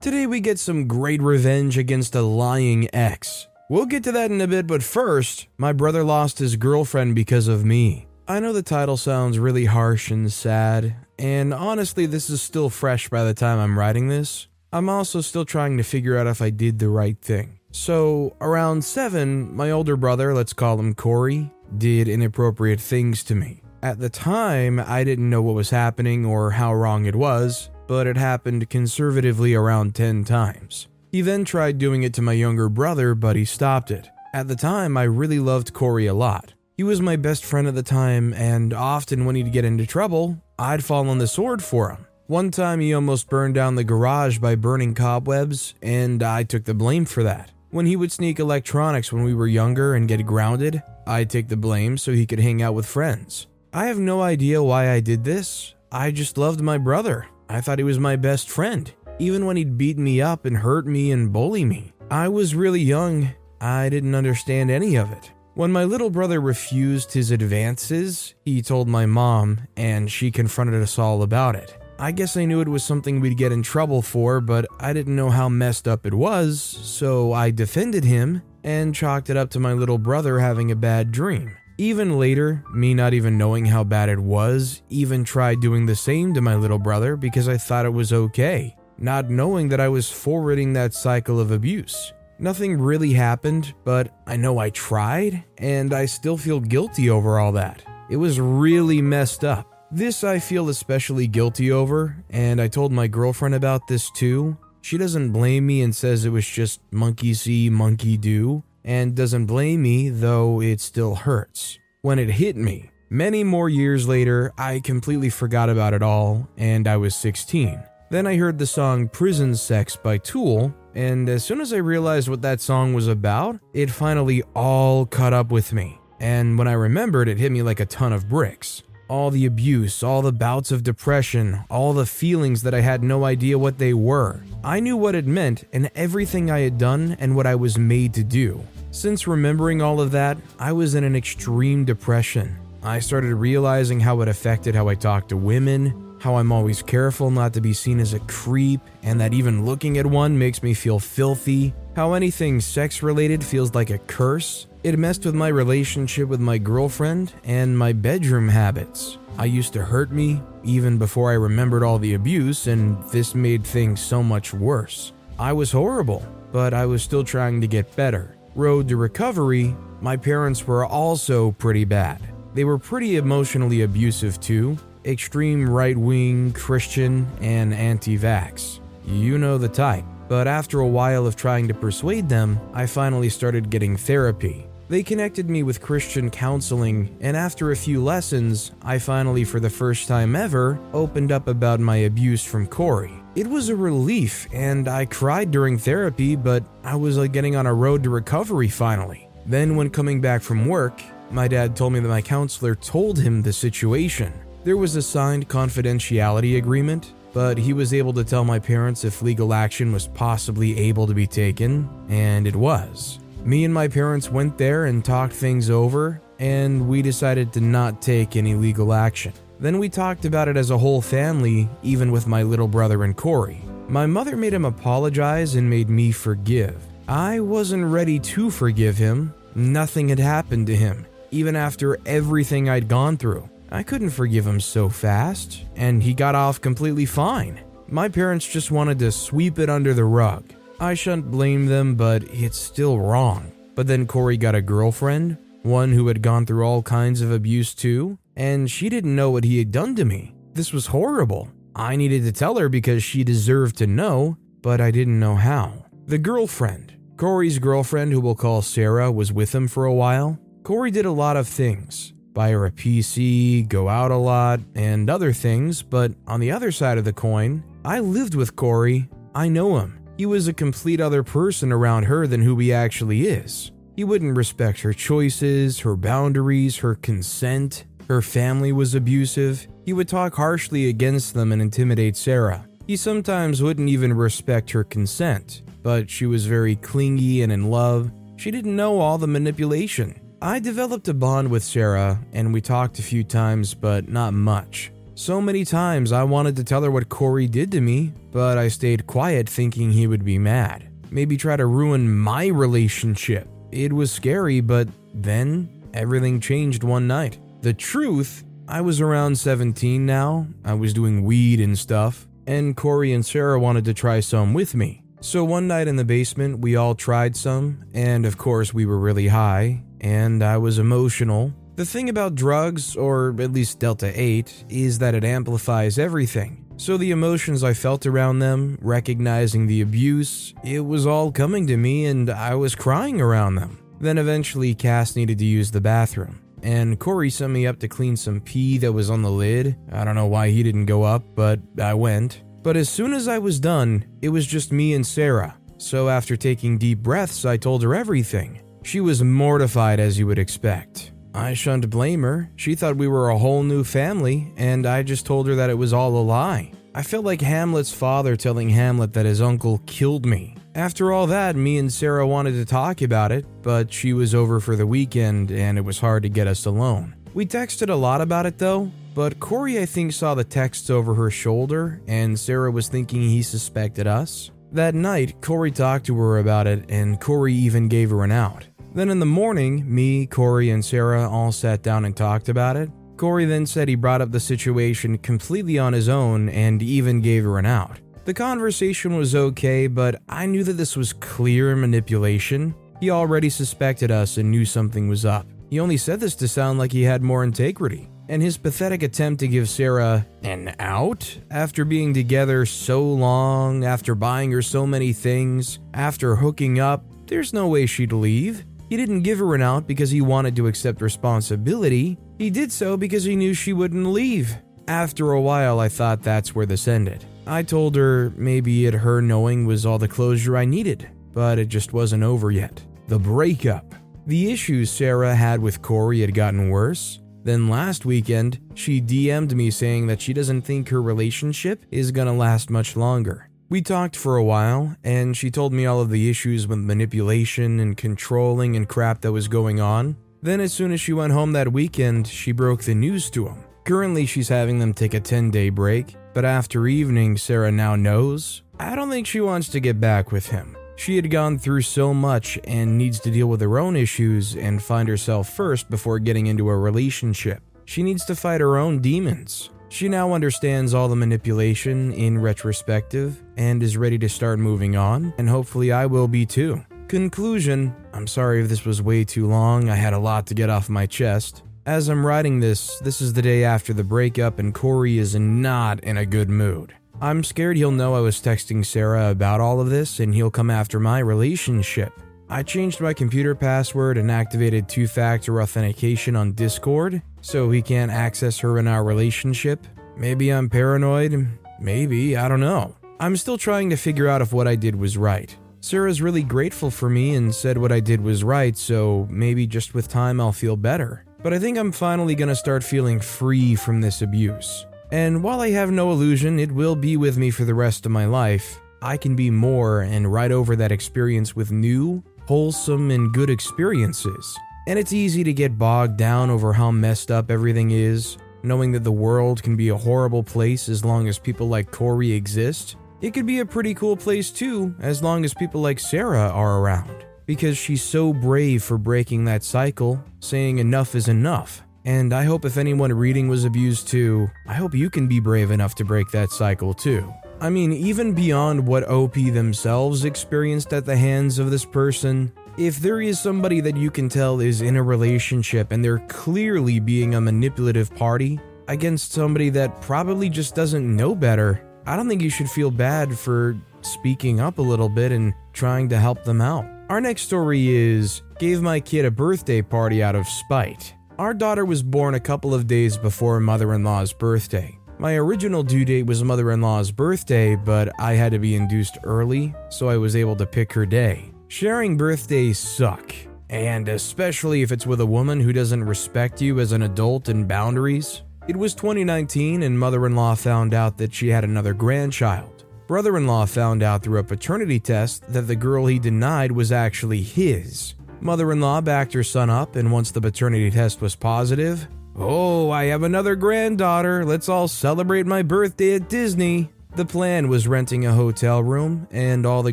Today we get some great revenge against a lying ex. We'll get to that in a bit, but first, my brother lost his girlfriend because of me. I know the title sounds really harsh and sad, and honestly, this is still fresh by the time I'm writing this. I'm also still trying to figure out if I did the right thing. So, around 7, my older brother, let's call him Corey, did inappropriate things to me. At the time, I didn't know what was happening or how wrong it was, but it happened conservatively around 10 times. He then tried doing it to my younger brother, but he stopped it. At the time, I really loved Corey a lot. He was my best friend at the time, and often when he'd get into trouble, I'd fall on the sword for him. One time, he almost burned down the garage by burning cobwebs, and I took the blame for that. When he would sneak electronics when we were younger and get grounded, I'd take the blame so he could hang out with friends. I have no idea why I did this. I just loved my brother. I thought he was my best friend, even when he'd beat me up and hurt me and bully me. I was really young, I didn't understand any of it. When my little brother refused his advances, he told my mom, and she confronted us all about it. I guess I knew it was something we'd get in trouble for, but I didn't know how messed up it was, so I defended him and chalked it up to my little brother having a bad dream. Even later, me not even knowing how bad it was, even tried doing the same to my little brother because I thought it was okay, not knowing that I was forwarding that cycle of abuse. Nothing really happened, but I know I tried, and I still feel guilty over all that. It was really messed up. This I feel especially guilty over, and I told my girlfriend about this too. She doesn't blame me and says it was just monkey see, monkey do and doesn't blame me, though it still hurts. When it hit me, many more years later, I completely forgot about it all, and I was 16. Then I heard the song Prison Sex by Tool, and as soon as I realized what that song was about, it finally all caught up with me. And when I remembered, it hit me like a ton of bricks all the abuse, all the bouts of depression, all the feelings that I had no idea what they were. I knew what it meant and everything I had done and what I was made to do. Since remembering all of that, I was in an extreme depression. I started realizing how it affected how I talked to women, how I'm always careful not to be seen as a creep, and that even looking at one makes me feel filthy, how anything sex related feels like a curse, it messed with my relationship with my girlfriend and my bedroom habits. I used to hurt me even before I remembered all the abuse, and this made things so much worse. I was horrible, but I was still trying to get better. Road to recovery, my parents were also pretty bad. They were pretty emotionally abusive too, extreme right wing, Christian, and anti vax. You know the type. But after a while of trying to persuade them, I finally started getting therapy. They connected me with Christian counseling, and after a few lessons, I finally, for the first time ever, opened up about my abuse from Corey. It was a relief, and I cried during therapy, but I was like getting on a road to recovery finally. Then, when coming back from work, my dad told me that my counselor told him the situation. There was a signed confidentiality agreement, but he was able to tell my parents if legal action was possibly able to be taken, and it was. Me and my parents went there and talked things over, and we decided to not take any legal action. Then we talked about it as a whole family, even with my little brother and Corey. My mother made him apologize and made me forgive. I wasn't ready to forgive him. Nothing had happened to him, even after everything I'd gone through. I couldn't forgive him so fast, and he got off completely fine. My parents just wanted to sweep it under the rug. I shouldn't blame them, but it's still wrong. But then Corey got a girlfriend, one who had gone through all kinds of abuse too, and she didn't know what he had done to me. This was horrible. I needed to tell her because she deserved to know, but I didn't know how. The girlfriend, Corey's girlfriend, who we'll call Sarah, was with him for a while. Corey did a lot of things buy her a PC, go out a lot, and other things, but on the other side of the coin, I lived with Corey. I know him. He was a complete other person around her than who he actually is. He wouldn't respect her choices, her boundaries, her consent. Her family was abusive. He would talk harshly against them and intimidate Sarah. He sometimes wouldn't even respect her consent, but she was very clingy and in love. She didn't know all the manipulation. I developed a bond with Sarah, and we talked a few times, but not much. So many times I wanted to tell her what Corey did to me, but I stayed quiet thinking he would be mad. Maybe try to ruin my relationship. It was scary, but then everything changed one night. The truth, I was around 17 now, I was doing weed and stuff, and Corey and Sarah wanted to try some with me. So one night in the basement, we all tried some, and of course, we were really high, and I was emotional. The thing about drugs, or at least Delta 8, is that it amplifies everything. So the emotions I felt around them, recognizing the abuse, it was all coming to me and I was crying around them. Then eventually Cass needed to use the bathroom. And Corey sent me up to clean some pee that was on the lid. I don't know why he didn't go up, but I went. But as soon as I was done, it was just me and Sarah. So after taking deep breaths, I told her everything. She was mortified as you would expect. I shunned blame her. She thought we were a whole new family, and I just told her that it was all a lie. I felt like Hamlet's father telling Hamlet that his uncle killed me. After all that, me and Sarah wanted to talk about it, but she was over for the weekend and it was hard to get us alone. We texted a lot about it though, but Corey I think saw the texts over her shoulder and Sarah was thinking he suspected us. That night, Corey talked to her about it and Corey even gave her an out. Then in the morning, me, Corey, and Sarah all sat down and talked about it. Corey then said he brought up the situation completely on his own and even gave her an out. The conversation was okay, but I knew that this was clear manipulation. He already suspected us and knew something was up. He only said this to sound like he had more integrity. And his pathetic attempt to give Sarah an out after being together so long, after buying her so many things, after hooking up, there's no way she'd leave. He didn't give her an out because he wanted to accept responsibility. He did so because he knew she wouldn't leave. After a while, I thought that's where this ended. I told her maybe it her knowing was all the closure I needed, but it just wasn't over yet. The breakup. The issues Sarah had with Corey had gotten worse. Then last weekend, she DM'd me saying that she doesn't think her relationship is gonna last much longer. We talked for a while, and she told me all of the issues with manipulation and controlling and crap that was going on. Then, as soon as she went home that weekend, she broke the news to him. Currently, she's having them take a 10 day break, but after evening, Sarah now knows. I don't think she wants to get back with him. She had gone through so much and needs to deal with her own issues and find herself first before getting into a relationship. She needs to fight her own demons. She now understands all the manipulation in retrospective and is ready to start moving on, and hopefully I will be too. Conclusion I'm sorry if this was way too long, I had a lot to get off my chest. As I'm writing this, this is the day after the breakup, and Corey is not in a good mood. I'm scared he'll know I was texting Sarah about all of this and he'll come after my relationship. I changed my computer password and activated two factor authentication on Discord so he can't access her in our relationship. Maybe I'm paranoid, maybe, I don't know. I'm still trying to figure out if what I did was right. Sarah's really grateful for me and said what I did was right, so maybe just with time I'll feel better. But I think I'm finally gonna start feeling free from this abuse. And while I have no illusion it will be with me for the rest of my life, I can be more and ride over that experience with new, wholesome, and good experiences. And it's easy to get bogged down over how messed up everything is, knowing that the world can be a horrible place as long as people like Corey exist. It could be a pretty cool place too, as long as people like Sarah are around. Because she's so brave for breaking that cycle, saying enough is enough. And I hope if anyone reading was abused too, I hope you can be brave enough to break that cycle too. I mean, even beyond what OP themselves experienced at the hands of this person, if there is somebody that you can tell is in a relationship and they're clearly being a manipulative party against somebody that probably just doesn't know better, I don't think you should feel bad for speaking up a little bit and trying to help them out. Our next story is Gave my kid a birthday party out of spite. Our daughter was born a couple of days before mother in law's birthday. My original due date was mother in law's birthday, but I had to be induced early, so I was able to pick her day. Sharing birthdays suck, and especially if it's with a woman who doesn't respect you as an adult and boundaries. It was 2019, and mother in law found out that she had another grandchild. Brother in law found out through a paternity test that the girl he denied was actually his. Mother in law backed her son up, and once the paternity test was positive, oh, I have another granddaughter, let's all celebrate my birthday at Disney. The plan was renting a hotel room and all the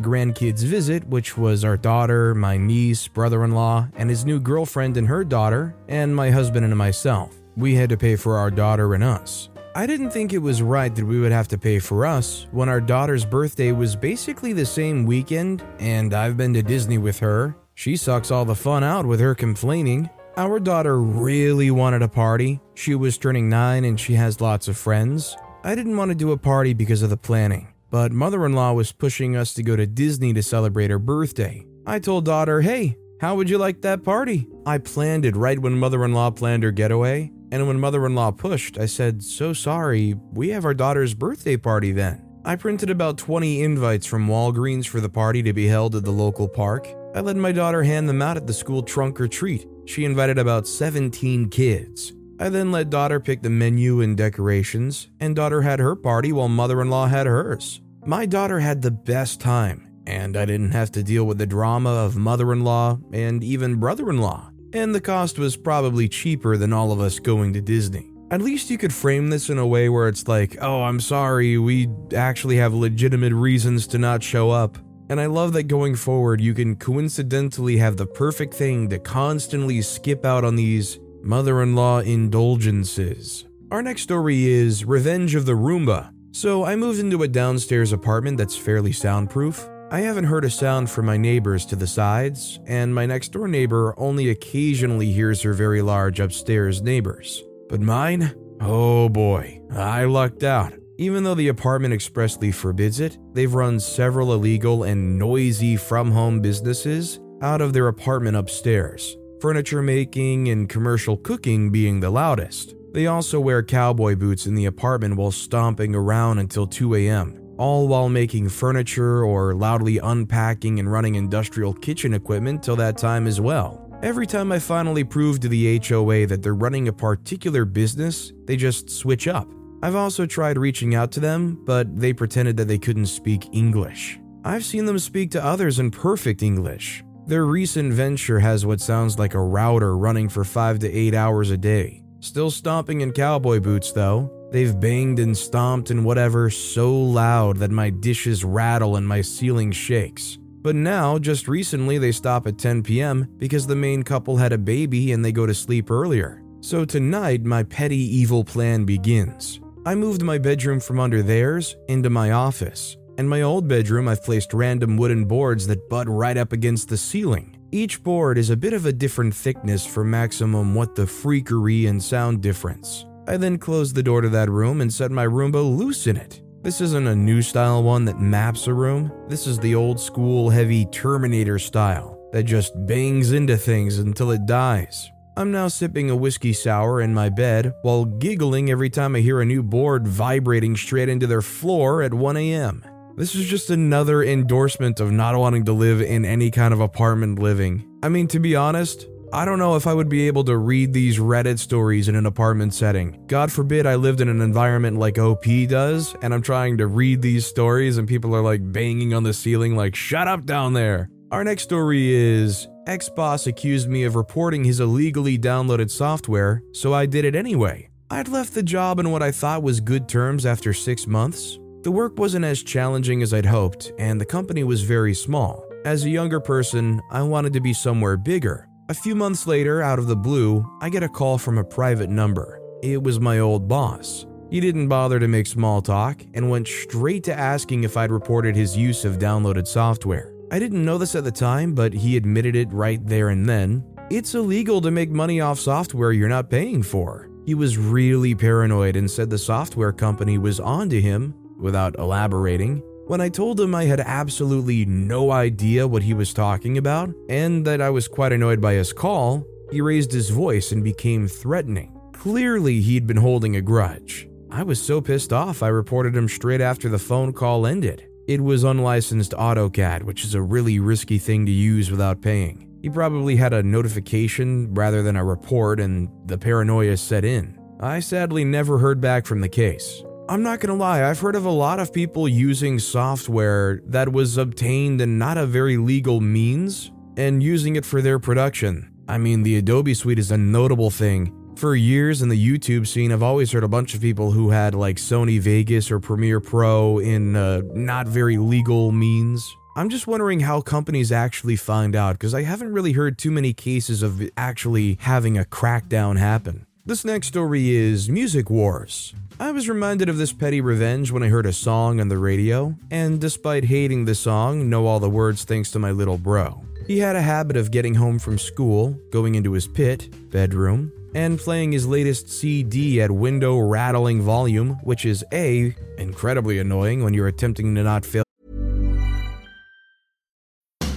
grandkids visit, which was our daughter, my niece, brother in law, and his new girlfriend and her daughter, and my husband and myself. We had to pay for our daughter and us. I didn't think it was right that we would have to pay for us when our daughter's birthday was basically the same weekend, and I've been to Disney with her. She sucks all the fun out with her complaining. Our daughter really wanted a party. She was turning nine and she has lots of friends. I didn't want to do a party because of the planning, but mother in law was pushing us to go to Disney to celebrate her birthday. I told daughter, hey, how would you like that party? I planned it right when mother in law planned her getaway, and when mother in law pushed, I said, so sorry, we have our daughter's birthday party then. I printed about 20 invites from Walgreens for the party to be held at the local park. I let my daughter hand them out at the school trunk or treat. She invited about 17 kids. I then let daughter pick the menu and decorations, and daughter had her party while mother in law had hers. My daughter had the best time, and I didn't have to deal with the drama of mother in law and even brother in law. And the cost was probably cheaper than all of us going to Disney. At least you could frame this in a way where it's like, oh, I'm sorry, we actually have legitimate reasons to not show up. And I love that going forward, you can coincidentally have the perfect thing to constantly skip out on these mother in law indulgences. Our next story is Revenge of the Roomba. So I moved into a downstairs apartment that's fairly soundproof. I haven't heard a sound from my neighbors to the sides, and my next door neighbor only occasionally hears her very large upstairs neighbors. But mine? Oh boy, I lucked out. Even though the apartment expressly forbids it, they've run several illegal and noisy from home businesses out of their apartment upstairs furniture making and commercial cooking being the loudest. They also wear cowboy boots in the apartment while stomping around until 2 a.m., all while making furniture or loudly unpacking and running industrial kitchen equipment till that time as well. Every time I finally prove to the HOA that they're running a particular business, they just switch up. I've also tried reaching out to them, but they pretended that they couldn't speak English. I've seen them speak to others in perfect English, their recent venture has what sounds like a router running for 5 to 8 hours a day. Still stomping in cowboy boots, though. They've banged and stomped and whatever so loud that my dishes rattle and my ceiling shakes. But now, just recently, they stop at 10 p.m. because the main couple had a baby and they go to sleep earlier. So tonight, my petty evil plan begins. I moved my bedroom from under theirs into my office. In my old bedroom, I've placed random wooden boards that butt right up against the ceiling. Each board is a bit of a different thickness for maximum what the freakery and sound difference. I then closed the door to that room and set my Roomba loose in it. This isn't a new style one that maps a room. This is the old school heavy Terminator style that just bangs into things until it dies. I'm now sipping a whiskey sour in my bed while giggling every time I hear a new board vibrating straight into their floor at 1 a.m. This is just another endorsement of not wanting to live in any kind of apartment living. I mean, to be honest, I don't know if I would be able to read these Reddit stories in an apartment setting. God forbid I lived in an environment like OP does, and I'm trying to read these stories and people are like banging on the ceiling, like, shut up down there. Our next story is Ex boss accused me of reporting his illegally downloaded software, so I did it anyway. I'd left the job in what I thought was good terms after six months, the work wasn't as challenging as I'd hoped, and the company was very small. As a younger person, I wanted to be somewhere bigger. A few months later, out of the blue, I get a call from a private number. It was my old boss. He didn't bother to make small talk and went straight to asking if I'd reported his use of downloaded software. I didn't know this at the time, but he admitted it right there and then. It's illegal to make money off software you're not paying for. He was really paranoid and said the software company was onto him without elaborating. When I told him I had absolutely no idea what he was talking about and that I was quite annoyed by his call, he raised his voice and became threatening. Clearly, he'd been holding a grudge. I was so pissed off, I reported him straight after the phone call ended. It was unlicensed AutoCAD, which is a really risky thing to use without paying. He probably had a notification rather than a report, and the paranoia set in. I sadly never heard back from the case. I'm not gonna lie, I've heard of a lot of people using software that was obtained in not a very legal means and using it for their production. I mean, the Adobe Suite is a notable thing. For years in the YouTube scene, I've always heard a bunch of people who had like Sony Vegas or Premiere Pro in uh, not very legal means. I'm just wondering how companies actually find out because I haven't really heard too many cases of actually having a crackdown happen. This next story is Music Wars. I was reminded of this petty revenge when I heard a song on the radio, and despite hating the song, know all the words thanks to my little bro. He had a habit of getting home from school, going into his pit, bedroom, and playing his latest CD at window rattling volume, which is A, incredibly annoying when you're attempting to not fail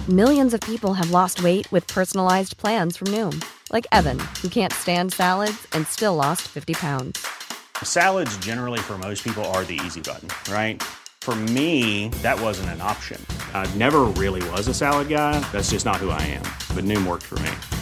Millions of people have lost weight with personalized plans from Noom, like Evan, who can't stand salads and still lost 50 pounds. Salads, generally, for most people, are the easy button, right? For me, that wasn't an option. I never really was a salad guy. That's just not who I am. But Noom worked for me.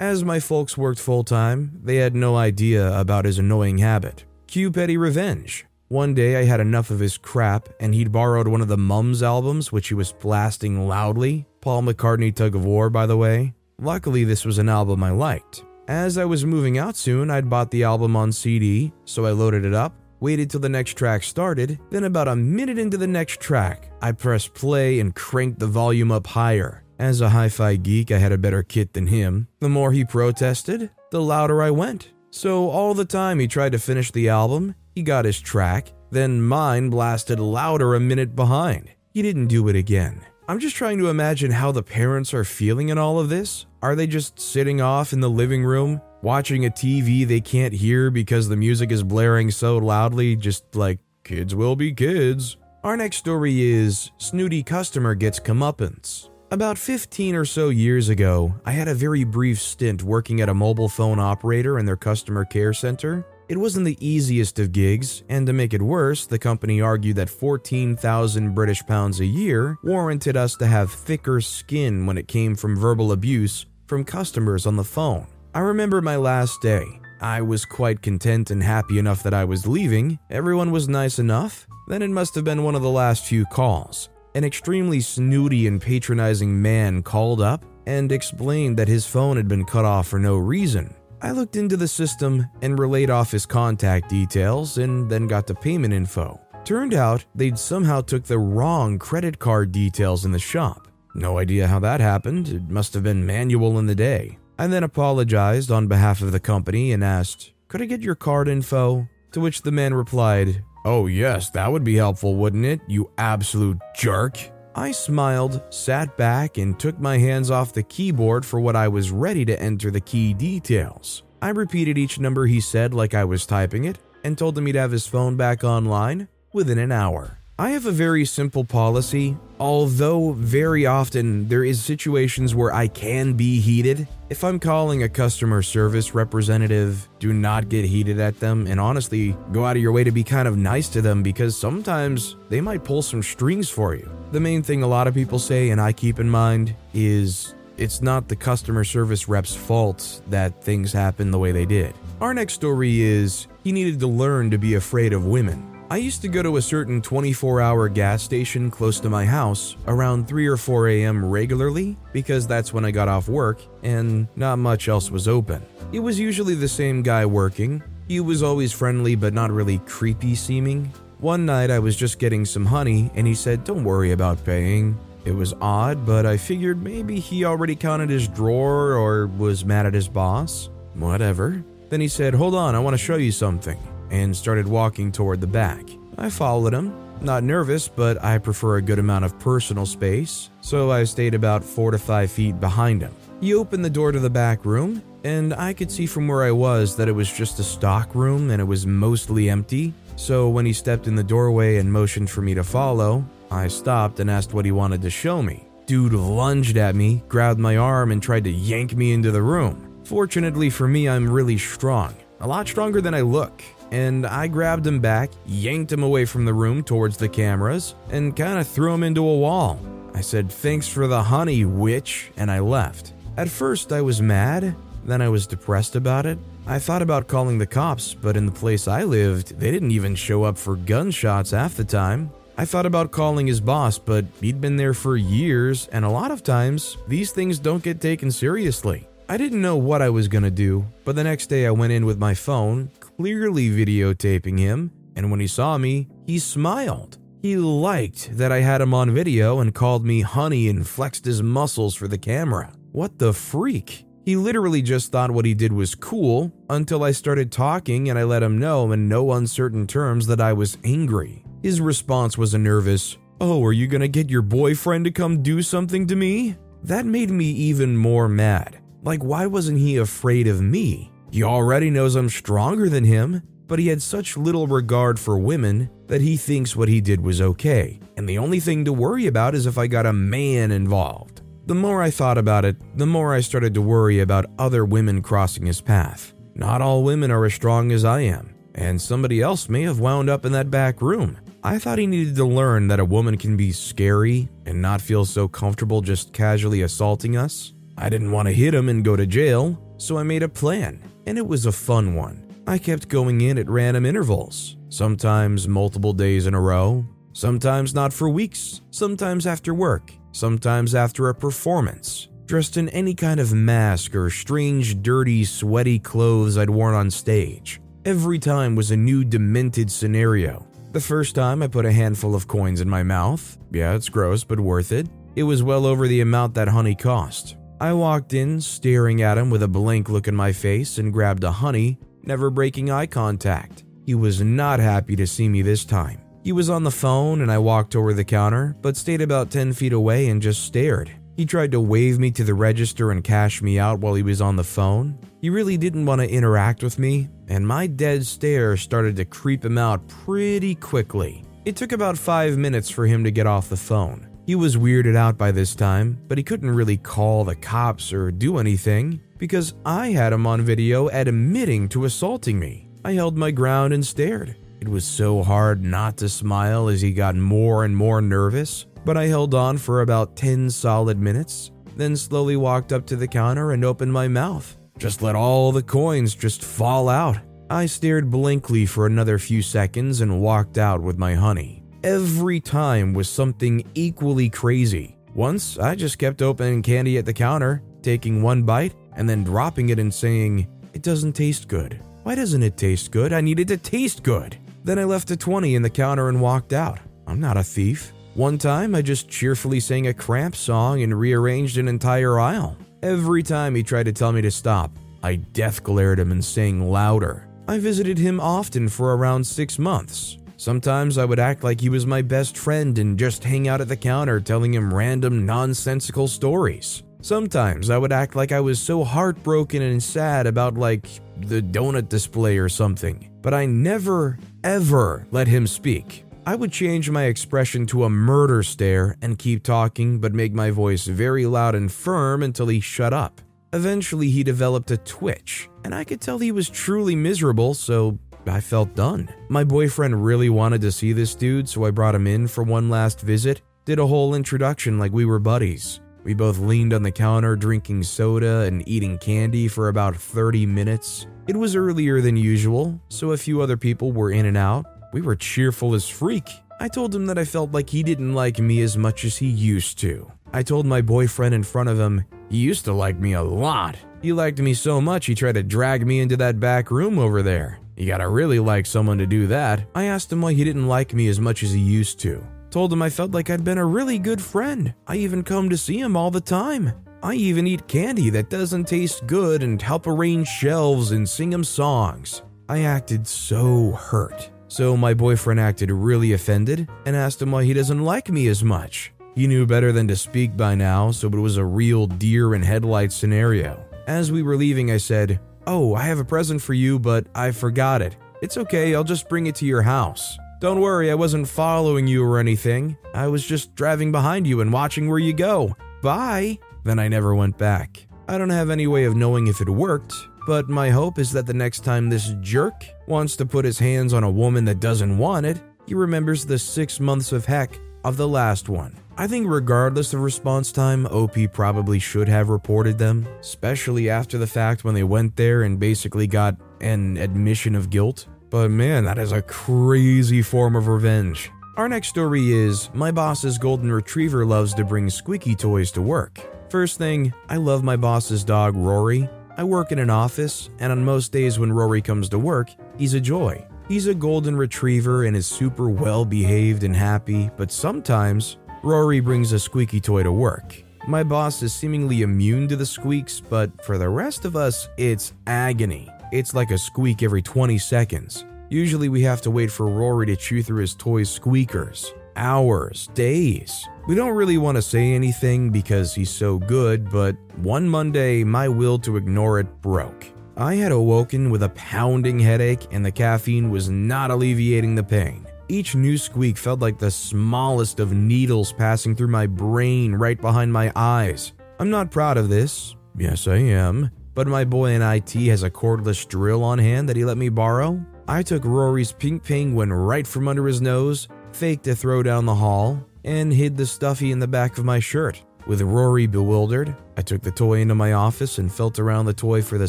As my folks worked full time, they had no idea about his annoying habit. Cue petty revenge. One day I had enough of his crap, and he'd borrowed one of the Mums albums, which he was blasting loudly. Paul McCartney Tug of War, by the way. Luckily, this was an album I liked. As I was moving out soon, I'd bought the album on CD, so I loaded it up, waited till the next track started, then about a minute into the next track, I pressed play and cranked the volume up higher. As a hi fi geek, I had a better kit than him. The more he protested, the louder I went. So, all the time he tried to finish the album, he got his track, then mine blasted louder a minute behind. He didn't do it again. I'm just trying to imagine how the parents are feeling in all of this. Are they just sitting off in the living room, watching a TV they can't hear because the music is blaring so loudly, just like kids will be kids? Our next story is Snooty Customer Gets Comeuppance. About 15 or so years ago, I had a very brief stint working at a mobile phone operator in their customer care center. It wasn't the easiest of gigs, and to make it worse, the company argued that 14,000 British pounds a year warranted us to have thicker skin when it came from verbal abuse from customers on the phone. I remember my last day. I was quite content and happy enough that I was leaving. Everyone was nice enough. Then it must have been one of the last few calls. An extremely snooty and patronizing man called up and explained that his phone had been cut off for no reason. I looked into the system and relayed off his contact details and then got the payment info. Turned out they'd somehow took the wrong credit card details in the shop. No idea how that happened. It must have been manual in the day. I then apologized on behalf of the company and asked, Could I get your card info? To which the man replied, Oh, yes, that would be helpful, wouldn't it, you absolute jerk? I smiled, sat back, and took my hands off the keyboard for what I was ready to enter the key details. I repeated each number he said like I was typing it, and told him he'd have his phone back online within an hour. I have a very simple policy, although very often there is situations where I can be heated. If I'm calling a customer service representative, do not get heated at them and honestly go out of your way to be kind of nice to them because sometimes they might pull some strings for you. The main thing a lot of people say and I keep in mind is it's not the customer service rep's fault that things happen the way they did. Our next story is he needed to learn to be afraid of women. I used to go to a certain 24 hour gas station close to my house around 3 or 4 a.m. regularly because that's when I got off work and not much else was open. It was usually the same guy working. He was always friendly but not really creepy seeming. One night I was just getting some honey and he said, Don't worry about paying. It was odd, but I figured maybe he already counted his drawer or was mad at his boss. Whatever. Then he said, Hold on, I want to show you something, and started walking toward the back. I followed him, not nervous, but I prefer a good amount of personal space, so I stayed about four to five feet behind him. He opened the door to the back room, and I could see from where I was that it was just a stock room and it was mostly empty. So when he stepped in the doorway and motioned for me to follow, I stopped and asked what he wanted to show me. Dude lunged at me, grabbed my arm, and tried to yank me into the room. Fortunately for me, I'm really strong, a lot stronger than I look, and I grabbed him back, yanked him away from the room towards the cameras, and kind of threw him into a wall. I said, Thanks for the honey, witch, and I left. At first, I was mad, then I was depressed about it. I thought about calling the cops, but in the place I lived, they didn't even show up for gunshots half the time. I thought about calling his boss, but he'd been there for years, and a lot of times, these things don't get taken seriously. I didn't know what I was gonna do, but the next day I went in with my phone, clearly videotaping him, and when he saw me, he smiled. He liked that I had him on video and called me honey and flexed his muscles for the camera. What the freak? He literally just thought what he did was cool until I started talking and I let him know in no uncertain terms that I was angry. His response was a nervous, Oh, are you gonna get your boyfriend to come do something to me? That made me even more mad. Like, why wasn't he afraid of me? He already knows I'm stronger than him, but he had such little regard for women that he thinks what he did was okay, and the only thing to worry about is if I got a man involved. The more I thought about it, the more I started to worry about other women crossing his path. Not all women are as strong as I am, and somebody else may have wound up in that back room. I thought he needed to learn that a woman can be scary and not feel so comfortable just casually assaulting us. I didn't want to hit him and go to jail, so I made a plan, and it was a fun one. I kept going in at random intervals, sometimes multiple days in a row, sometimes not for weeks, sometimes after work, sometimes after a performance, dressed in any kind of mask or strange, dirty, sweaty clothes I'd worn on stage. Every time was a new demented scenario. The first time I put a handful of coins in my mouth. Yeah, it's gross, but worth it. It was well over the amount that honey cost. I walked in, staring at him with a blank look in my face, and grabbed a honey, never breaking eye contact. He was not happy to see me this time. He was on the phone, and I walked over the counter, but stayed about 10 feet away and just stared. He tried to wave me to the register and cash me out while he was on the phone. He really didn't want to interact with me, and my dead stare started to creep him out pretty quickly. It took about five minutes for him to get off the phone. He was weirded out by this time, but he couldn't really call the cops or do anything because I had him on video admitting to assaulting me. I held my ground and stared. It was so hard not to smile as he got more and more nervous, but I held on for about 10 solid minutes, then slowly walked up to the counter and opened my mouth. Just let all the coins just fall out. I stared blankly for another few seconds and walked out with my honey every time was something equally crazy. Once, I just kept opening candy at the counter, taking one bite, and then dropping it and saying, It doesn't taste good. Why doesn't it taste good? I need it to taste good. Then I left a 20 in the counter and walked out. I'm not a thief. One time, I just cheerfully sang a cramp song and rearranged an entire aisle. Every time he tried to tell me to stop, I death glared him and sang louder. I visited him often for around six months, Sometimes I would act like he was my best friend and just hang out at the counter telling him random nonsensical stories. Sometimes I would act like I was so heartbroken and sad about, like, the donut display or something. But I never, ever let him speak. I would change my expression to a murder stare and keep talking, but make my voice very loud and firm until he shut up. Eventually, he developed a twitch, and I could tell he was truly miserable, so I felt done. My boyfriend really wanted to see this dude, so I brought him in for one last visit. Did a whole introduction like we were buddies. We both leaned on the counter drinking soda and eating candy for about 30 minutes. It was earlier than usual, so a few other people were in and out. We were cheerful as freak. I told him that I felt like he didn't like me as much as he used to. I told my boyfriend in front of him, he used to like me a lot. He liked me so much he tried to drag me into that back room over there. You gotta really like someone to do that. I asked him why he didn't like me as much as he used to. Told him I felt like I'd been a really good friend. I even come to see him all the time. I even eat candy that doesn't taste good and help arrange shelves and sing him songs. I acted so hurt. So my boyfriend acted really offended and asked him why he doesn't like me as much. He knew better than to speak by now, so it was a real deer in headlights scenario. As we were leaving, I said, Oh, I have a present for you, but I forgot it. It's okay, I'll just bring it to your house. Don't worry, I wasn't following you or anything. I was just driving behind you and watching where you go. Bye. Then I never went back. I don't have any way of knowing if it worked, but my hope is that the next time this jerk wants to put his hands on a woman that doesn't want it, he remembers the six months of heck of the last one. I think, regardless of response time, OP probably should have reported them, especially after the fact when they went there and basically got an admission of guilt. But man, that is a crazy form of revenge. Our next story is My boss's golden retriever loves to bring squeaky toys to work. First thing, I love my boss's dog, Rory. I work in an office, and on most days when Rory comes to work, he's a joy. He's a golden retriever and is super well behaved and happy, but sometimes Rory brings a squeaky toy to work. My boss is seemingly immune to the squeaks, but for the rest of us, it's agony. It's like a squeak every 20 seconds. Usually, we have to wait for Rory to chew through his toy's squeakers. Hours, days. We don't really want to say anything because he's so good, but one Monday, my will to ignore it broke. I had awoken with a pounding headache, and the caffeine was not alleviating the pain. Each new squeak felt like the smallest of needles passing through my brain right behind my eyes. I'm not proud of this. Yes, I am. But my boy in IT has a cordless drill on hand that he let me borrow. I took Rory's pink penguin right from under his nose, faked a throw down the hall, and hid the stuffy in the back of my shirt. With Rory bewildered, I took the toy into my office and felt around the toy for the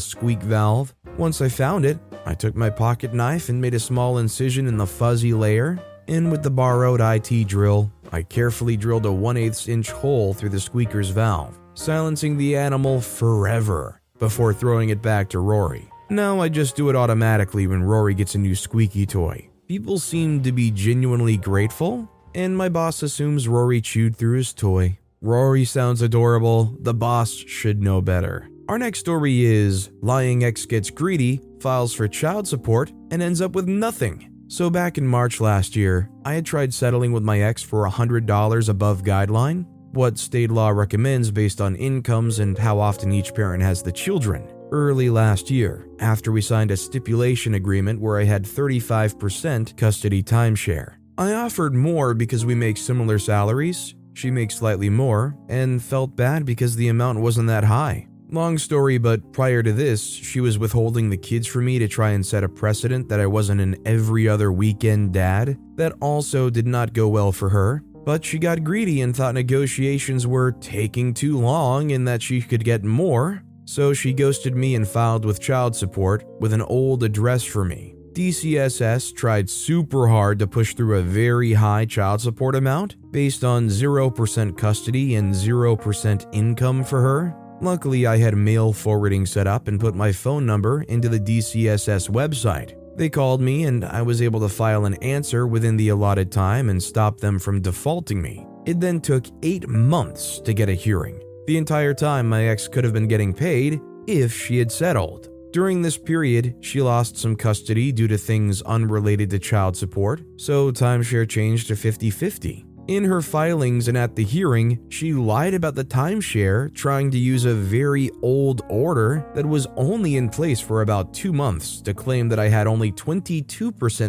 squeak valve. Once I found it, I took my pocket knife and made a small incision in the fuzzy layer. And with the borrowed IT drill, I carefully drilled a 1 8 inch hole through the squeaker's valve, silencing the animal forever before throwing it back to Rory. Now I just do it automatically when Rory gets a new squeaky toy. People seem to be genuinely grateful, and my boss assumes Rory chewed through his toy. Rory sounds adorable, the boss should know better. Our next story is Lying Ex Gets Greedy, files for child support, and ends up with nothing. So, back in March last year, I had tried settling with my ex for $100 above guideline, what state law recommends based on incomes and how often each parent has the children. Early last year, after we signed a stipulation agreement where I had 35% custody timeshare. I offered more because we make similar salaries, she makes slightly more, and felt bad because the amount wasn't that high. Long story, but prior to this, she was withholding the kids from me to try and set a precedent that I wasn't an every other weekend dad. That also did not go well for her, but she got greedy and thought negotiations were taking too long and that she could get more, so she ghosted me and filed with child support with an old address for me. DCSS tried super hard to push through a very high child support amount based on 0% custody and 0% income for her. Luckily, I had mail forwarding set up and put my phone number into the DCSS website. They called me and I was able to file an answer within the allotted time and stop them from defaulting me. It then took eight months to get a hearing. The entire time, my ex could have been getting paid if she had settled. During this period, she lost some custody due to things unrelated to child support, so timeshare changed to 50 50. In her filings and at the hearing, she lied about the timeshare, trying to use a very old order that was only in place for about two months to claim that I had only 22%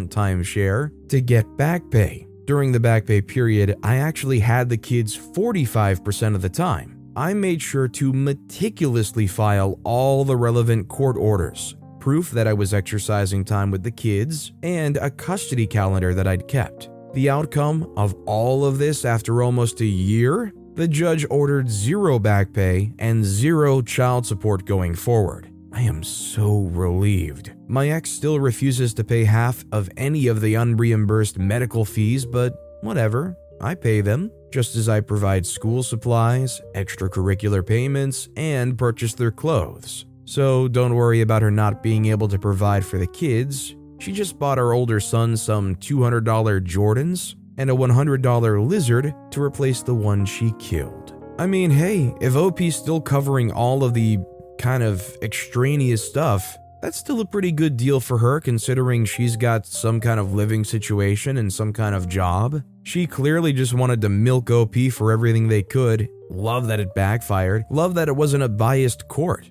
timeshare to get back pay. During the back pay period, I actually had the kids 45% of the time. I made sure to meticulously file all the relevant court orders, proof that I was exercising time with the kids, and a custody calendar that I'd kept. The outcome of all of this after almost a year? The judge ordered zero back pay and zero child support going forward. I am so relieved. My ex still refuses to pay half of any of the unreimbursed medical fees, but whatever, I pay them, just as I provide school supplies, extracurricular payments, and purchase their clothes. So don't worry about her not being able to provide for the kids. She just bought her older son some $200 Jordans and a $100 lizard to replace the one she killed. I mean, hey, if OP's still covering all of the kind of extraneous stuff, that's still a pretty good deal for her considering she's got some kind of living situation and some kind of job. She clearly just wanted to milk OP for everything they could. Love that it backfired. Love that it wasn't a biased court.